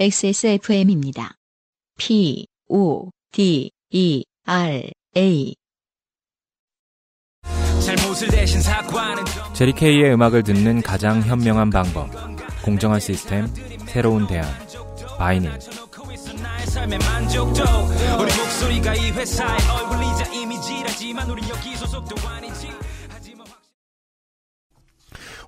XSFM입니다. P, O, D, E, R, A. 제리 케이의 음악을 듣는 가장 현명한 방법. 공정한 시스템, 새로운 대안. 바이닐.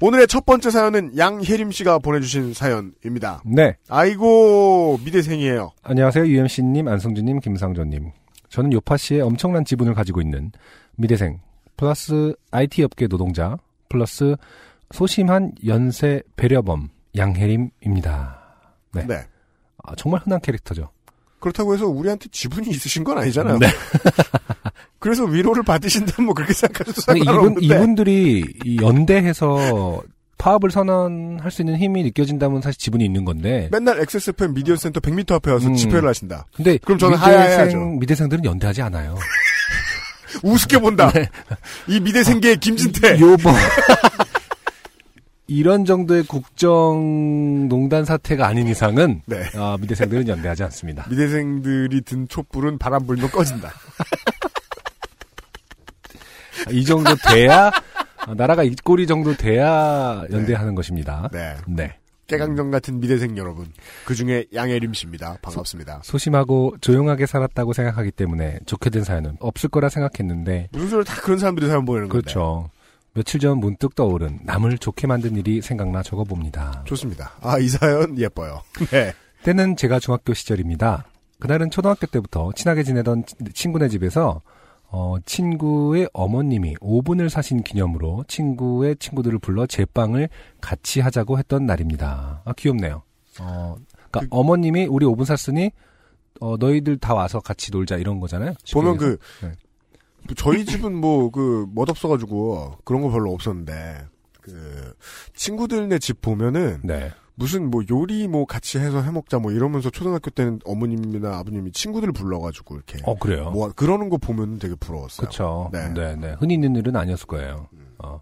오늘의 첫 번째 사연은 양혜림 씨가 보내주신 사연입니다. 네. 아이고 미대생이에요. 안녕하세요. UMC님, 안성준님, 김상조님. 저는 요파시에 엄청난 지분을 가지고 있는 미대생, 플러스 IT 업계 노동자, 플러스 소심한 연세 배려범 양혜림입니다. 네. 네. 아, 정말 흔한 캐릭터죠. 그렇다고 해서 우리한테 지분이 있으신 건 아니잖아요. 네. 그래서 위로를 받으신다면 뭐 그렇게 생각하셔도 아니, 이분, 상관없는데. 이분들이 이 연대해서 파업을 선언할 수 있는 힘이 느껴진다면 사실 지분이 있는 건데. 맨날 XSFM 미디어 센터 100m 앞에 와서 음. 집회를 하신다. 근데 그럼 저는. 미대생, 미대생들은 연대하지 않아요. 우습게 본다. 이 미대생계의 김진태. 요번 이런 정도의 국정 농단 사태가 아닌 이상은 네. 아, 미대생들은 연대하지 않습니다. 미대생들이 든 촛불은 바람 불면 꺼진다. 이 정도 돼야 아, 나라가 이 꼴이 정도 돼야 연대하는 것입니다. 네. 네. 깨강정 같은 미대생 여러분. 그 중에 양혜림 씨입니다. 반갑습니다. 소 심하고 조용하게 살았다고 생각하기 때문에 좋게 된 사연은 없을 거라 생각했는데 무슨 소리 다 그런 사람들이 사연 보내는 건데. 그렇죠. 며칠 전 문득 떠오른 남을 좋게 만든 일이 생각나 적어봅니다. 좋습니다. 아, 이 사연 예뻐요. 네. 때는 제가 중학교 시절입니다. 그날은 초등학교 때부터 친하게 지내던 친구네 집에서 어, 친구의 어머님이 오븐을 사신 기념으로 친구의 친구들을 불러 제빵을 같이 하자고 했던 날입니다. 아 귀엽네요. 어, 그러니까 그- 어머님이 우리 오븐 샀으니 어, 너희들 다 와서 같이 놀자 이런 거잖아요. 보면. 그, 네. 저희 집은 뭐, 그, 멋없어가지고, 그런 거 별로 없었는데, 그, 친구들네 집 보면은, 네. 무슨 뭐 요리 뭐 같이 해서 해먹자 뭐 이러면서 초등학교 때는 어머님이나 아버님이 친구들을 불러가지고 이렇게. 어 그래요. 뭐, 그러는 거 보면 되게 부러웠어요. 그렇죠. 네. 네. 네, 흔히 있는 일은 아니었을 거예요. 어.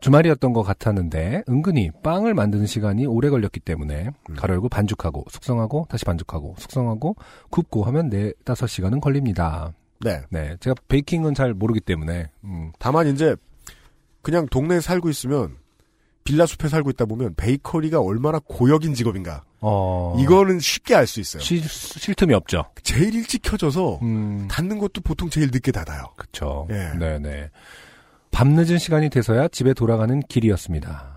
주말이었던 것 같았는데 은근히 빵을 만드는 시간이 오래 걸렸기 때문에 음. 가로 열고 반죽하고 숙성하고 다시 반죽하고 숙성하고 굽고 하면 네 다섯 시간은 걸립니다. 네. 네, 제가 베이킹은 잘 모르기 때문에 음, 다만 이제, 그냥 동네에 살고 있으면, 빌라 숲에 살고 있다 보면, 베이커리가 얼마나 고역인 직업인가. 어 이거는 쉽게 알 수 있어요. 쉴, 쉴 틈이 없죠. 제일 일찍 켜져서, 음, 닫는 것도 보통 제일 늦게 닫아요. 그렇죠. 예. 네, 네. 밤늦은 시간이 돼서야 집에 돌아가는 길이었습니다.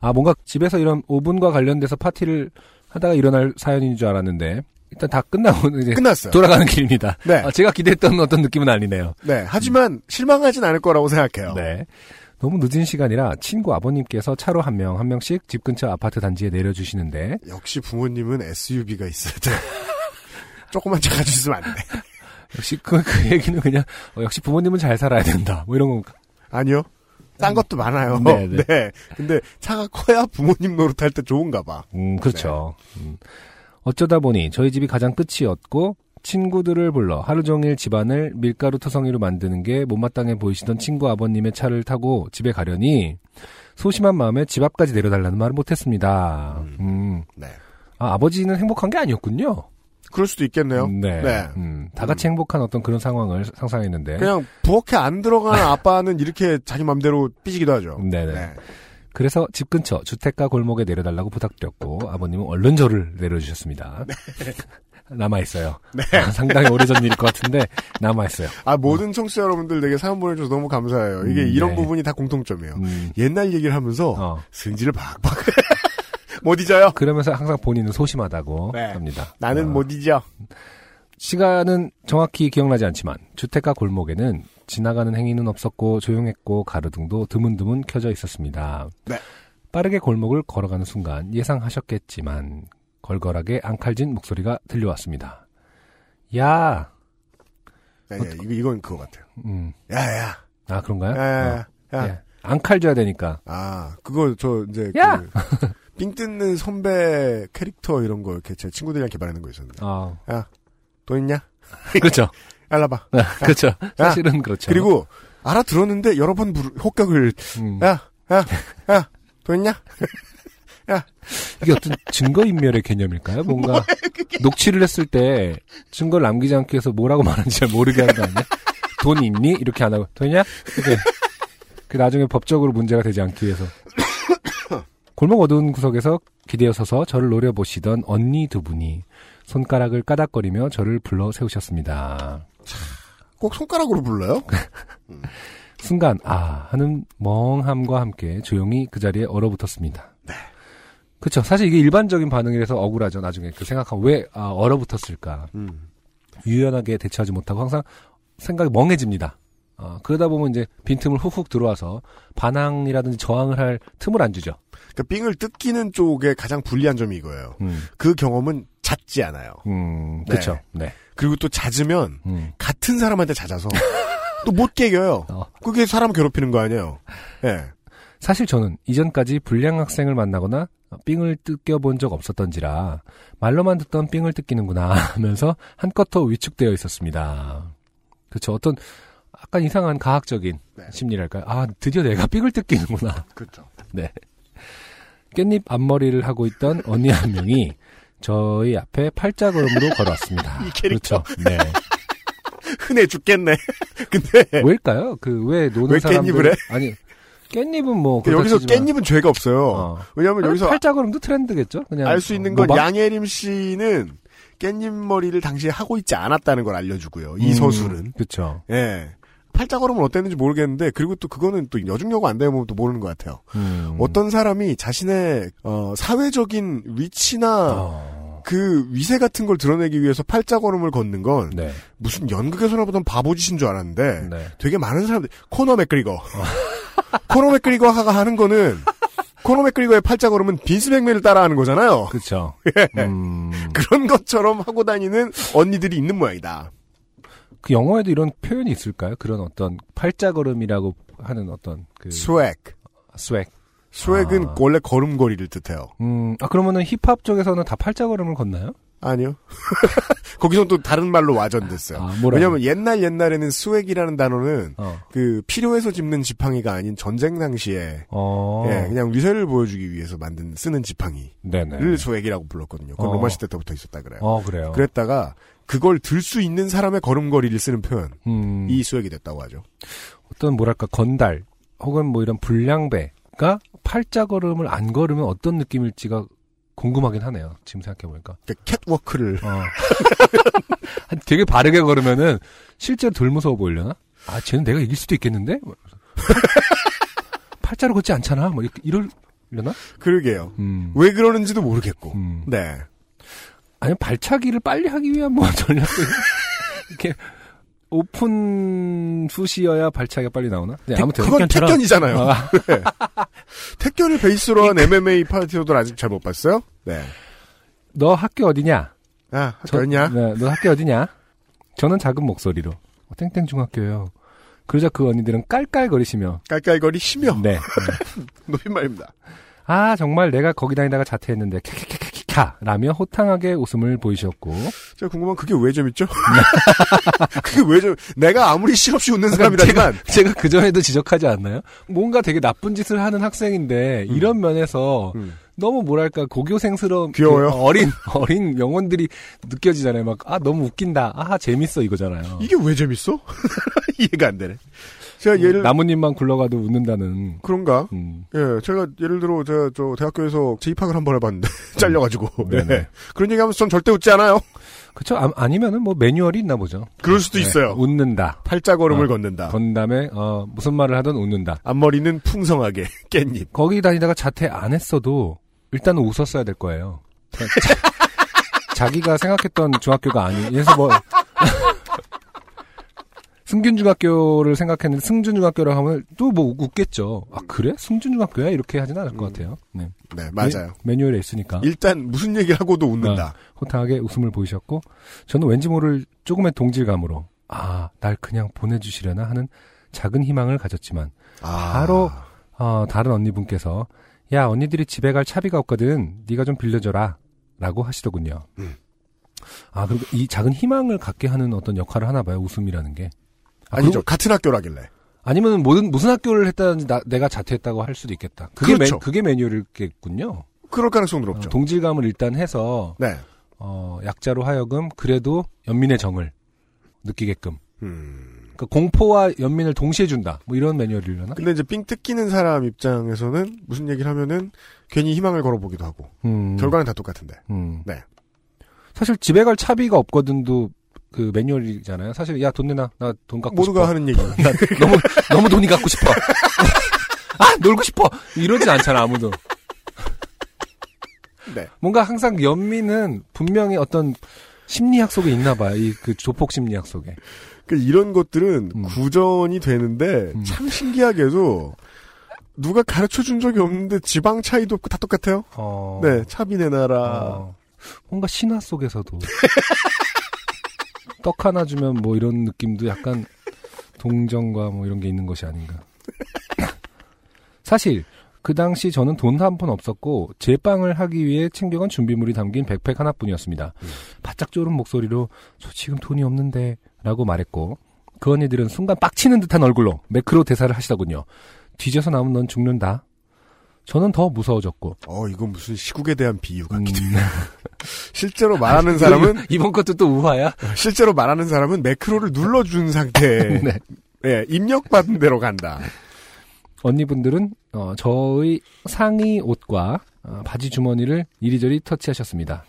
아, 뭔가 집에서 이런 오븐과 관련돼서 파티를 하다가 일어날 사연인 줄 알았는데, 일단 다 끝나고 이제 끝났어요. 돌아가는 길입니다. 네. 아, 제가 기대했던 어떤 느낌은 아니네요. 네. 하지만, 실망하진 않을 거라고 생각해요. 네. 너무 늦은 시간이라 친구 아버님께서 차로 한 명, 한 명씩 집 근처 아파트 단지에 내려주시는데, 역시 부모님은 SUV가 있어야 돼. 조그만 차 가지고 있으면 안 돼. 역시 그, 그 얘기는 그냥, 어, 역시 부모님은 잘 살아야 된다. 뭐 이런 건가. 아니요. 딴 것도 많아요. 네, 네, 네. 근데 차가 커야 부모님 노릇할 때 좋은가 봐. 음, 그렇죠. 음. 어쩌다 보니 저희 집이 가장 끝이었고 친구들을 불러 하루 종일 집안을 밀가루 투성이로 만드는 게 못마땅해 보이시던 친구 아버님의 차를 타고 집에 가려니 소심한 마음에 집 앞까지 내려달라는 말을 못했습니다. 음. 네. 아, 아버지는 행복한 게 아니었군요. 그럴 수도 있겠네요. 음, 네. 네. 음, 다 같이 행복한 어떤 그런 상황을 상상했는데. 그냥 부엌에 안 들어가는 아빠는 이렇게 자기 맘대로 삐지기도 하죠. 네네. 네. 그래서 집 근처 주택가 골목에 내려달라고 부탁드렸고 아버님은 얼른 저를 내려주셨습니다. 남아 있어요. 네. 상당히 오래전 일일 것 같은데 남아 있어요. 아, 모든 청취자 여러분들 되게 사연 보내줘서 너무 감사해요. 이게 음, 이런 네. 부분이 다 공통점이에요. 음, 옛날 얘기를 하면서 어. 승질을 박박. 못 잊어요. 그러면서 항상 본인은 소심하다고 네. 합니다. 나는 어. 못 잊어. 시간은 정확히 기억나지 않지만 주택가 골목에는 지나가는 행인은 없었고 조용했고 가로등도 드문드문 켜져 있었습니다. 네. 빠르게 골목을 걸어가는 순간 예상하셨겠지만 걸걸하게 앙칼진 목소리가 들려왔습니다. 야, 야, 야, 네, 이거, 이건 그거 같아요. 음, 야, 야. 아 그런가요? 야, 야, 야. 어, 야. 예. 앙칼 줘야 되니까. 아, 그거 저 이제 야! 그, 삥 뜯는 선배 캐릭터 이런 거 이렇게 제 친구들이랑 개발하는 거 있었는데. 아, 돈 있냐? 그렇죠. 알아봐. 그렇죠. 사실은 그렇죠. 그리고 알아들었는데 여러 번 부르, 혹격을 음, 야, 야, 야, 돈 있냐? 이게 어떤 증거인멸의 개념일까요? 뭔가 녹취를 했을 때 증거를 남기지 않기 위해서 뭐라고 말하는지 잘 모르게 하는 거 아니야? 돈 있니? 이렇게 안 하고 돈이냐? 이렇게 그 나중에 법적으로 문제가 되지 않기 위해서 골목 어두운 구석에서 기대어 서서 저를 노려보시던 언니 두 분이 손가락을 까닥거리며 저를 불러 세우셨습니다. 꼭 손가락으로 불러요? 순간 아 하는 멍함과 함께 조용히 그 자리에 얼어붙었습니다. 네. 그렇죠. 사실 이게 일반적인 반응이라서 억울하죠. 나중에 그 생각하면 왜 아, 얼어붙었을까. 음. 유연하게 대처하지 못하고 항상 생각이 멍해집니다. 어, 그러다 보면 이제 빈틈을 훅훅 들어와서 반항이라든지 저항을 할 틈을 안 주죠. 그러니까 삥을 뜯기는 쪽에 가장 불리한 점이 이거예요. 음, 그 경험은 잦지 않아요. 음, 네. 그렇죠. 네. 그리고 또 잦으면 음. 같은 사람한테 잦아서 또 못 깨겨요. 어. 그게 사람 괴롭히는 거 아니에요. 예. 사실 저는 이전까지 불량 학생을 만나거나 삥을 뜯겨본 적 없었던지라 말로만 듣던 삥을 뜯기는구나 하면서 한껏 더 위축되어 있었습니다. 그렇죠. 어떤 약간 이상한 가학적인 네. 심리랄까요. 아 드디어 내가 삥을 뜯기는구나. 그렇죠. 네. 깻잎 앞머리를 하고 있던 언니 한 명이 저희 앞에 팔자걸음으로 걸어왔습니다. 이 캐릭터. 그렇죠. 네. 흔해 죽겠네. 근데 왜일까요? 그 왜 노는 왜 사람들 깻잎을 해? 아니 깻잎은 뭐 그렇다 여기서 깻잎은 죄가 없어요. 어. 왜냐하면 여기서 팔자걸음도 트렌드겠죠. 그냥 알 수 있는 건 모방? 양혜림 씨는 깻잎 머리를 당시에 하고 있지 않았다는 걸 알려주고요. 이 음, 서술은. 그렇죠. 예. 팔자걸음은 어땠는지 모르겠는데 그리고 또 그거는 또 여중여고 안 되면 또 모르는 것 같아요. 음. 어떤 사람이 자신의 어, 사회적인 위치나 어, 그 위세 같은 걸 드러내기 위해서 팔자걸음을 걷는 건 네. 무슨 연극에서나 보던 바보짓인 줄 알았는데 네. 되게 많은 사람들 코너 맥그리거 코너 맥그리거가 하는 거는 코너 맥그리거의 팔자 걸음은 빈스 맥맨을 따라하는 거잖아요. 그렇죠. 예. 음, 그런 것처럼 하고 다니는 언니들이 있는 모양이다. 그 영어에도 이런 표현이 있을까요? 그런 어떤 팔자 걸음이라고 하는 어떤 그 swag. swag. swag은 아. 원래 걸음걸이를 뜻해요. 음, 아 그러면은 힙합 쪽에서는 다 팔자 걸음을 걷나요? 아니요. 거기서 또 다른 말로 와전됐어요. 아? 왜냐면 옛날 옛날에는 swag이라는 단어는 어. 그 필요해서 짚는 지팡이가 아닌 전쟁 당시에 어. 예, 그냥 위세를 보여주기 위해서 만든 쓰는 지팡이를 네네. swag이라고 불렀거든요. 그건 어. 로마 시대 때부터 있었다 그래요. 어, 그래요. 그랬다가 그걸 들 수 있는 사람의 걸음걸이를 쓰는 표현 음, 이 swag이 됐다고 하죠. 어떤 뭐랄까 건달 혹은 뭐 이런 불량배가 팔자 걸음을 안 걸으면 어떤 느낌일지가 궁금하긴 하네요. 지금 생각해 보니까. 그러니까 catwalk를 어. 한 되게 바르게 걸으면은 실제로 덜 무서워 보이려나? 아, 쟤는 내가 이길 수도 있겠는데? 뭐 팔자로 걷지 않잖아. 뭐 이럴려나? 그러게요. 음. 왜 그러는지도 모르겠고. 음. 네. 아니면 발차기를 빨리 하기 위한 뭐 전략이 이렇게 오픈 푸시여야 발차기가 빨리 나오나? 네, 아무튼 그건 택견처럼- 택견이잖아요. 아, 택견을 베이스로 한 MMA 파티어들 아직 잘 못 봤어요? 네. 너 학교 어디냐? 아, 저- 학교였냐? 네, 너 학교 어디냐? 저는 작은 목소리로 어, 땡땡 중학교요. 그러자 그 언니들은 깔깔거리시며 깔깔거리 시며 네. 네. 높임말입니다. 아 정말 내가 거기 다니다가 자퇴했는데 캬캬캬캬캬 라며 호탕하게 웃음을 보이셨고 제가 궁금한 그게 왜 재밌죠? 그게 왜 재? 내가 아무리 실없이 웃는 사람이라지만 제가 그 전에도 지적하지 않나요? 뭔가 되게 나쁜 짓을 하는 학생인데 이런 면에서 음. 너무 뭐랄까 고교생스러운 귀여워요. 그 어린 어린 영혼들이 느껴지잖아요. 막 아 너무 웃긴다. 아 재밌어 이거잖아요. 이게 왜 재밌어? 이해가 안 되네. 제가 예를 나뭇잎만 굴러가도 웃는다는. 그런가? 음. 예, 제가 예를 들어 제가 저 대학교에서 재입학을 한 번 해봤는데 잘려가지고 네네. 네. 그런 얘기하면서 전 절대 웃지 않아요. 그쵸? 아, 아니면은 뭐 매뉴얼이 있나 보죠. 그럴 수도 네, 있어요. 웃는다. 팔자걸음을 어, 걷는다. 건 다음에 어 무슨 말을 하든 웃는다. 앞머리는 풍성하게 깻잎. 거기 다니다가 자퇴 안 했어도 일단은 웃었어야 될 거예요. 자, 기가 생각했던 중학교가 아니. 그래서 뭐 승균중학교를 생각했는데 승준중학교라고 하면 또 뭐 웃겠죠. 아 그래? 승준중학교야? 이렇게 하진 않을 것 같아요. 네. 네, 맞아요. 매, 뉴얼에 있으니까 일단 무슨 얘기를 하고도 웃는다. 호탕하게 웃음을 보이셨고 저는 왠지 모를 조금의 동질감으로 아 날 그냥 보내주시려나 하는 작은 희망을 가졌지만 아, 바로 어, 다른 언니분께서 야 언니들이 집에 갈 차비가 없거든 네가 좀 빌려줘라 라고 하시더군요 음. 아 그리고 이 작은 희망을 갖게 하는 어떤 역할을 하나 봐요 웃음이라는 게 아, 아니죠. 같은 학교라길래. 아니면 모든 무슨 학교를 했다든지 나- 내가 자퇴했다고 할 수도 있겠다 그게 그렇죠. 메, 그게 매뉴얼이겠군요 그럴 가능성은 어, 높죠. 동질감을 일단 해서 네. 어, 약자로 하여금 그래도 연민의 정을 느끼게끔. 음. 그러니까 공포와 연민을 동시에 준다. 뭐 이런 매뉴얼이려나? 근데 이제 삥 뜯기는 사람 입장에서는 무슨 얘기를 하면은 괜히 희망을 걸어보기도 하고 음, 결과는 다 똑같은데. 음. 네. 사실 집에 갈 차비가 없거든도 그 매뉴얼이잖아요. 사실 야 돈 내놔. 나 돈 갖고 모두가 싶어. 하는 얘기. 나 너무 너무 돈이 갖고 싶어. 아 놀고 싶어. 이러진 않잖아 아무도. 네. 뭔가 항상 연민은 분명히 어떤 심리학 속에 있나 봐요. 이 그 조폭 심리학 속에. 그 이런 것들은 음. 구전이 되는데 음. 참 신기하게도 누가 가르쳐 준 적이 없는데 지방 차이도 없고 다 똑같아요. 어. 네, 차비 내놔라. 어. 뭔가 신화 속에서도 떡 하나 주면 뭐 이런 느낌도 약간 동정과 뭐 이런 게 있는 것이 아닌가. 사실 그 당시 저는 돈 한 푼 없었고 제빵을 하기 위해 챙겨간 준비물이 담긴 백팩 하나뿐이었습니다. 음. 바짝 졸은 목소리로 저 지금 돈이 없는데 라고 말했고 그 언니들은 순간 빡치는 듯한 얼굴로 매크로 대사를 하시더군요. 뒤져서 나오면 넌 죽는다. 저는 더 무서워졌고 어, 이건 무슨 시국에 대한 비유 같기도 음. 해요. 실제로 말하는 사람은 이번 것도 또 우화야? 실제로 말하는 사람은 매크로를 눌러준 상태에 네. 예, 입력받은 대로 간다. 언니분들은 어, 저의 상의 옷과 어, 바지 주머니를 이리저리 터치하셨습니다.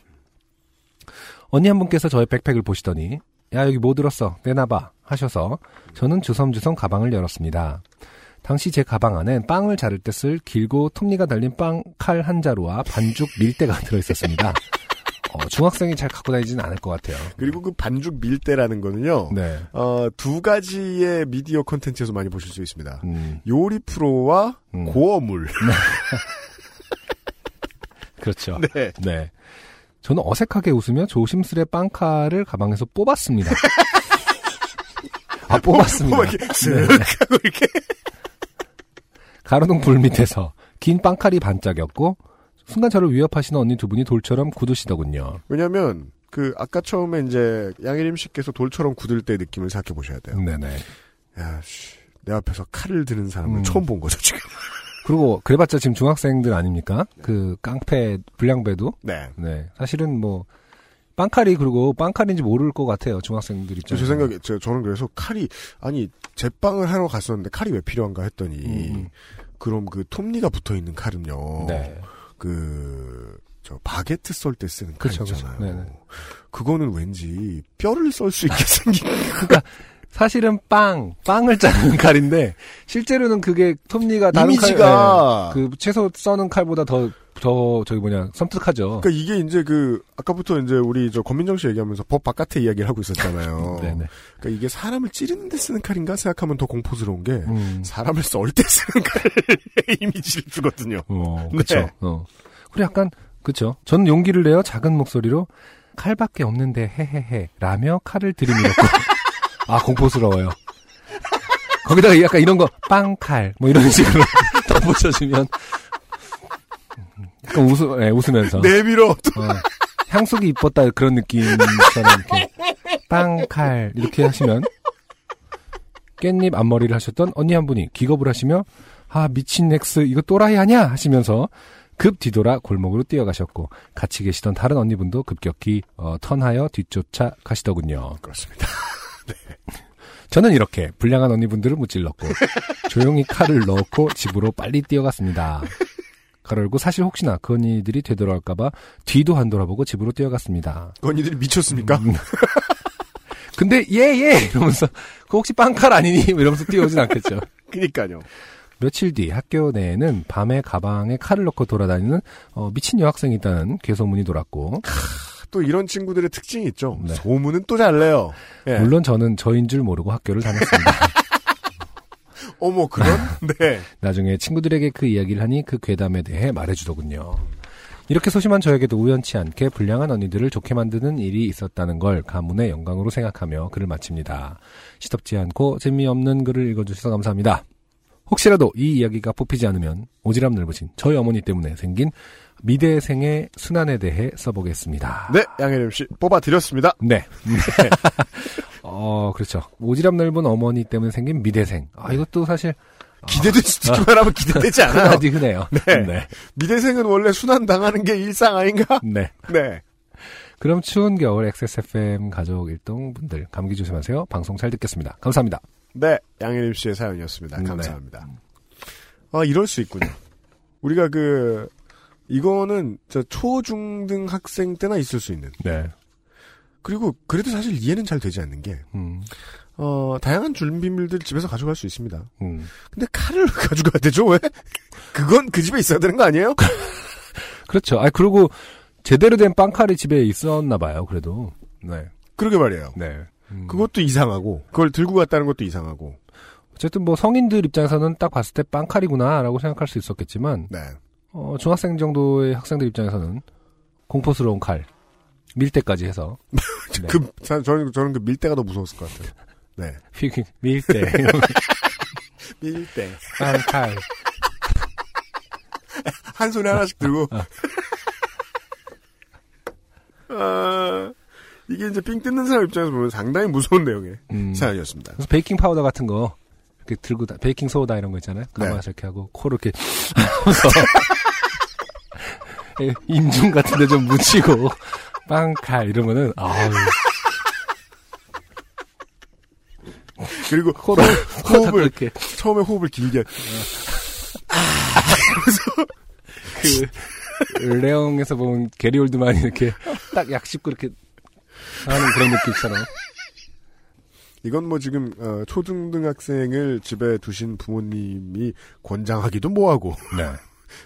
언니 한 분께서 저의 백팩을 보시더니 야 여기 뭐 들었어 내놔봐 하셔서 저는 주섬주섬 가방을 열었습니다. 당시 제 가방 안엔 빵을 자를 때 쓸 길고 톱니가 달린 빵 칼 한 자루와 반죽 밀대가 들어있었습니다. 어, 중학생이 잘 갖고 다니지는 않을 것 같아요. 그리고 그 반죽 밀대라는 거는요. 네. 어, 두 가지의 미디어 콘텐츠에서 많이 보실 수 있습니다. 음, 요리 프로와 음. 고어물. 그렇죠. 네. 네. 저는 어색하게 웃으며 조심스레 빵칼을 가방에서 뽑았습니다. 아, 뽑았습니다. 쓱 네. 하고 이렇게. 가로등 불 밑에서 긴 빵칼이 반짝였고, 순간 저를 위협하시는 언니 두 분이 돌처럼 굳으시더군요. 왜냐면, 그, 아까 처음에 이제, 양혜림 씨께서 돌처럼 굳을 때 느낌을 생각해 보셔야 돼요. 네네. 야, 씨. 내 앞에서 칼을 드는 사람을 음. 처음 본 거죠, 지금. 그리고, 그래봤자 지금 중학생들 아닙니까? 그, 깡패, 불량배도? 네. 네. 사실은 뭐, 빵칼이 그리고 빵칼인지 모를 것 같아요. 중학생들 저, 입장에서. 제 생각에, 저, 저는 그래서 칼이, 아니, 제빵을 하러 갔었는데 칼이 왜 필요한가 했더니, 음. 그럼 그 톱니가 붙어 있는 칼은요. 네. 그, 저, 바게트 썰 때 쓰는 그쵸, 칼이잖아요. 그쵸. 네네. 그거는 왠지 뼈를 썰 수 있게 생긴. 사실은 빵, 빵을 자르는 칼인데, 실제로는 그게 톱니가 다른 이미지가. 칼, 네, 그 채소 써는 칼보다 더, 더, 저기 뭐냐, 섬뜩하죠. 그러니까 이게 이제 그, 아까부터 이제 우리 저 권민정 씨 얘기하면서 법 바깥의 이야기를 하고 있었잖아요. 네네. 그러니까 이게 사람을 찌르는 데 쓰는 칼인가 생각하면 더 공포스러운 게, 음. 사람을 썰 때 쓰는 칼의 이미지를 주거든요. 어, 네. 그쵸. 어. 그리고 약간, 그쵸. 저는 용기를 내어 작은 목소리로, 칼밖에 없는데, 헤헤헤, 라며 칼을 들이밀었고, 아, 공포스러워요. 거기다가 약간 이런 거, 빵칼, 뭐 이런 식으로 덧붙여주면, 약간 웃으, 네, 웃으면서. 내밀어. 어, 향수기 이뻤다 그런 느낌처럼 이렇게 빵칼 이렇게 하시면 깻잎 앞머리를 하셨던 언니 한 분이 기겁을 하시며 아 미친 넥스 이거 또라이 아냐 하시면서 급 뒤돌아 골목으로 뛰어가셨고 같이 계시던 다른 언니분도 급격히 어, 턴하여 뒤쫓아 가시더군요. 그렇습니다. 저는 이렇게 불량한 언니분들을 무찔렀고 조용히 칼을 넣고 집으로 빨리 뛰어갔습니다. 가로열고 사실 혹시나 그 언니들이 되돌아올까봐 뒤도 안 돌아보고 집으로 뛰어갔습니다. 건이들이 미쳤습니까? 음. 근데 예예 이러면서 그 혹시 빵칼 아니니 뭐 이러면서 뛰어오진 않겠죠. 그니까요. 며칠 뒤 학교 내에는 밤에 가방에 칼을 넣고 돌아다니는 어, 미친 여학생이 있다는 괴소문이 돌았고 또 이런 친구들의 특징이 있죠. 네. 소문은 또 잘 내요. 예. 물론 저는 저인 줄 모르고 학교를 다녔습니다. 어머, 그런? 네. 나중에 친구들에게 그 이야기를 하니 그 괴담에 대해 말해주더군요. 이렇게 소심한 저에게도 우연치 않게 불량한 언니들을 좋게 만드는 일이 있었다는 걸 가문의 영광으로 생각하며 글을 마칩니다. 시덥지 않고 재미없는 글을 읽어주셔서 감사합니다. 혹시라도 이 이야기가 뽑히지 않으면 오지랖 넓으신 저희 어머니 때문에 생긴 미대생의 순환에 대해 써보겠습니다. 네, 양혜림 씨 뽑아드렸습니다. 네. 어, 그렇죠. 오지랖 넓은 어머니 때문에 생긴 미대생. 아, 이것도 사실, 기대될 수도 있지만 하면 기대되지 않아요. 흔하디 흔해요. 네. 네. 미대생은 원래 순환 당하는 게 일상 아닌가? 네. 네. 그럼 추운 겨울 XSFM 가족 일동 분들 감기 조심하세요. 방송 잘 듣겠습니다. 감사합니다. 네, 양혜림 씨의 사연이었습니다. 네. 감사합니다. 아, 이럴 수 있군요. 우리가 그, 이거는 저 초중등 학생 때나 있을 수 있는. 네. 그리고 그래도 사실 이해는 잘 되지 않는 게, 음. 어, 다양한 준비물들 집에서 가져갈 수 있습니다. 음. 근데 칼을 가져가야 되죠, 왜? 그건 그 집에 있어야 되는 거 아니에요? 그렇죠. 아 그리고 제대로 된 빵칼이 집에 있었나 봐요. 그래도. 네. 그러게 말이에요. 네. 음. 그것도 이상하고, 그걸 들고 갔다는 것도 이상하고, 어쨌든 뭐 성인들 입장에서는 딱 봤을 때 빵칼이구나라고 생각할 수 있었겠지만 네. 어, 중학생 정도의 학생들 입장에서는 공포스러운 칼 밀대까지 해서 네. 그, 사- 저는, 저는 그 밀대가 더 무서웠을 것 같아요. 네. 휘- 밀대 밀대. 빵칼 한 손에 하나씩 들고. 아, 이게 이제 삥 뜯는 사람 입장에서 보면 상당히 무서운 내용의 음. 사연이었습니다. 그래서 베이킹 파우더 같은 거 이렇게 들고 다 베이킹 소다 이런 거 있잖아요. 가만히 네. 이렇게 하고 코를 이렇게 하면서 예, 인중 같은 데 좀 묻히고 빵칼 이러면은 아우 그리고 코로 호흡을 호흡을 이렇게. 처음에 호흡을 길게. 그 레옹에서 보면 게리 올드만이 이렇게 딱 약 씹고 이렇게 하는 그런 느낌처럼 이건 뭐 지금 어, 초등등 학생을 집에 두신 부모님이 권장하기도 뭐하고. 네.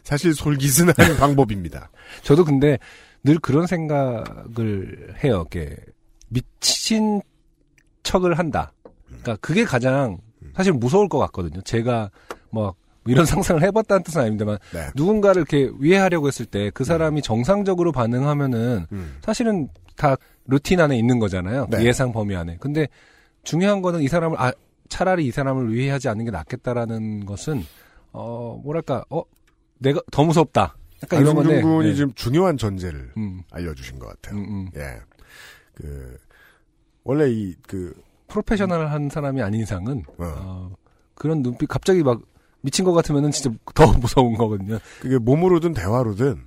사실 솔깃은 한 방법입니다. 저도 근데 늘 그런 생각을 해요. 이게 미친 척을 한다. 그러니까 그게 가장 사실 무서울 것 같거든요. 제가 뭐 이런 상상을 해봤다는 뜻은 아닙니다만 네. 누군가를 이렇게 위해하려고 했을 때 그 사람이 정상적으로 반응하면은 음. 사실은 다 루틴 안에 있는 거잖아요. 네. 예상 범위 안에. 근데 중요한 거는 이 사람을 아 차라리 이 사람을 위해하지 않는 게 낫겠다라는 것은 어 뭐랄까 어 내가 더 무섭다. 약간 이런 건데. 군이 네. 지금 중요한 전제를 음, 알려주신 것 같아요. 음, 음. 예. 그 원래 이 그 프로페셔널 한 사람이 아닌 이상은 어, 어, 그런 눈빛 갑자기 막 미친 것 같으면은 진짜 더 무서운 거거든요. 그게 몸으로든 대화로든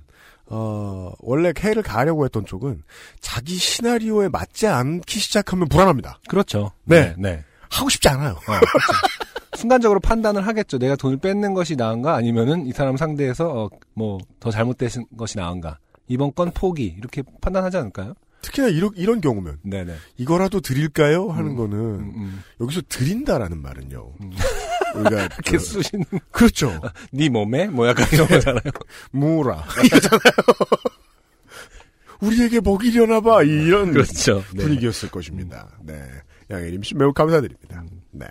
어 원래 K를 가하려고 했던 쪽은 자기 시나리오에 맞지 않기 시작하면 불안합니다. 그렇죠. 네. 네. 하고 싶지 않아요. 어, 그렇죠. 순간적으로 판단을 하겠죠. 내가 돈을 뺏는 것이 나은가 아니면은 이 사람 상대에서 어, 뭐더 잘못된 것이 나은가. 이번 건 포기 이렇게 판단하지 않을까요? 특히나 이런 이런 경우면 네네. 이거라도 드릴까요 하는 음, 거는 음, 음. 여기서 드린다라는 말은요. 음. 우리가 이렇게 저- 쑤시는 그렇죠. 네 몸에 뭐 약간 이런 거잖아요. 무라 이잖아요. 우리에게 먹이려나 봐 이런 그렇죠. 네. 분위기였을 것입니다. 네. 양혜림 씨 매우 감사드립니다. 네.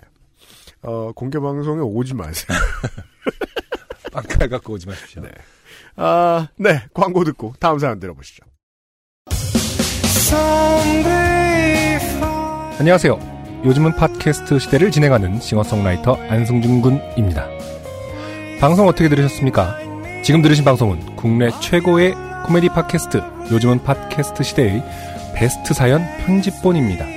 어, 공개 방송에 오지 마세요. 빵칼 갖고 오지 마십시오. 네. 아, 네. 광고 듣고 다음 사연 들어보시죠. 안녕하세요. 요즘은 팟캐스트 시대를 진행하는 싱어송라이터 안승준 군입니다. 방송 어떻게 들으셨습니까? 지금 들으신 방송은 국내 최고의 코미디 팟캐스트 요즘은 팟캐스트 시대의 베스트 사연 편집본입니다.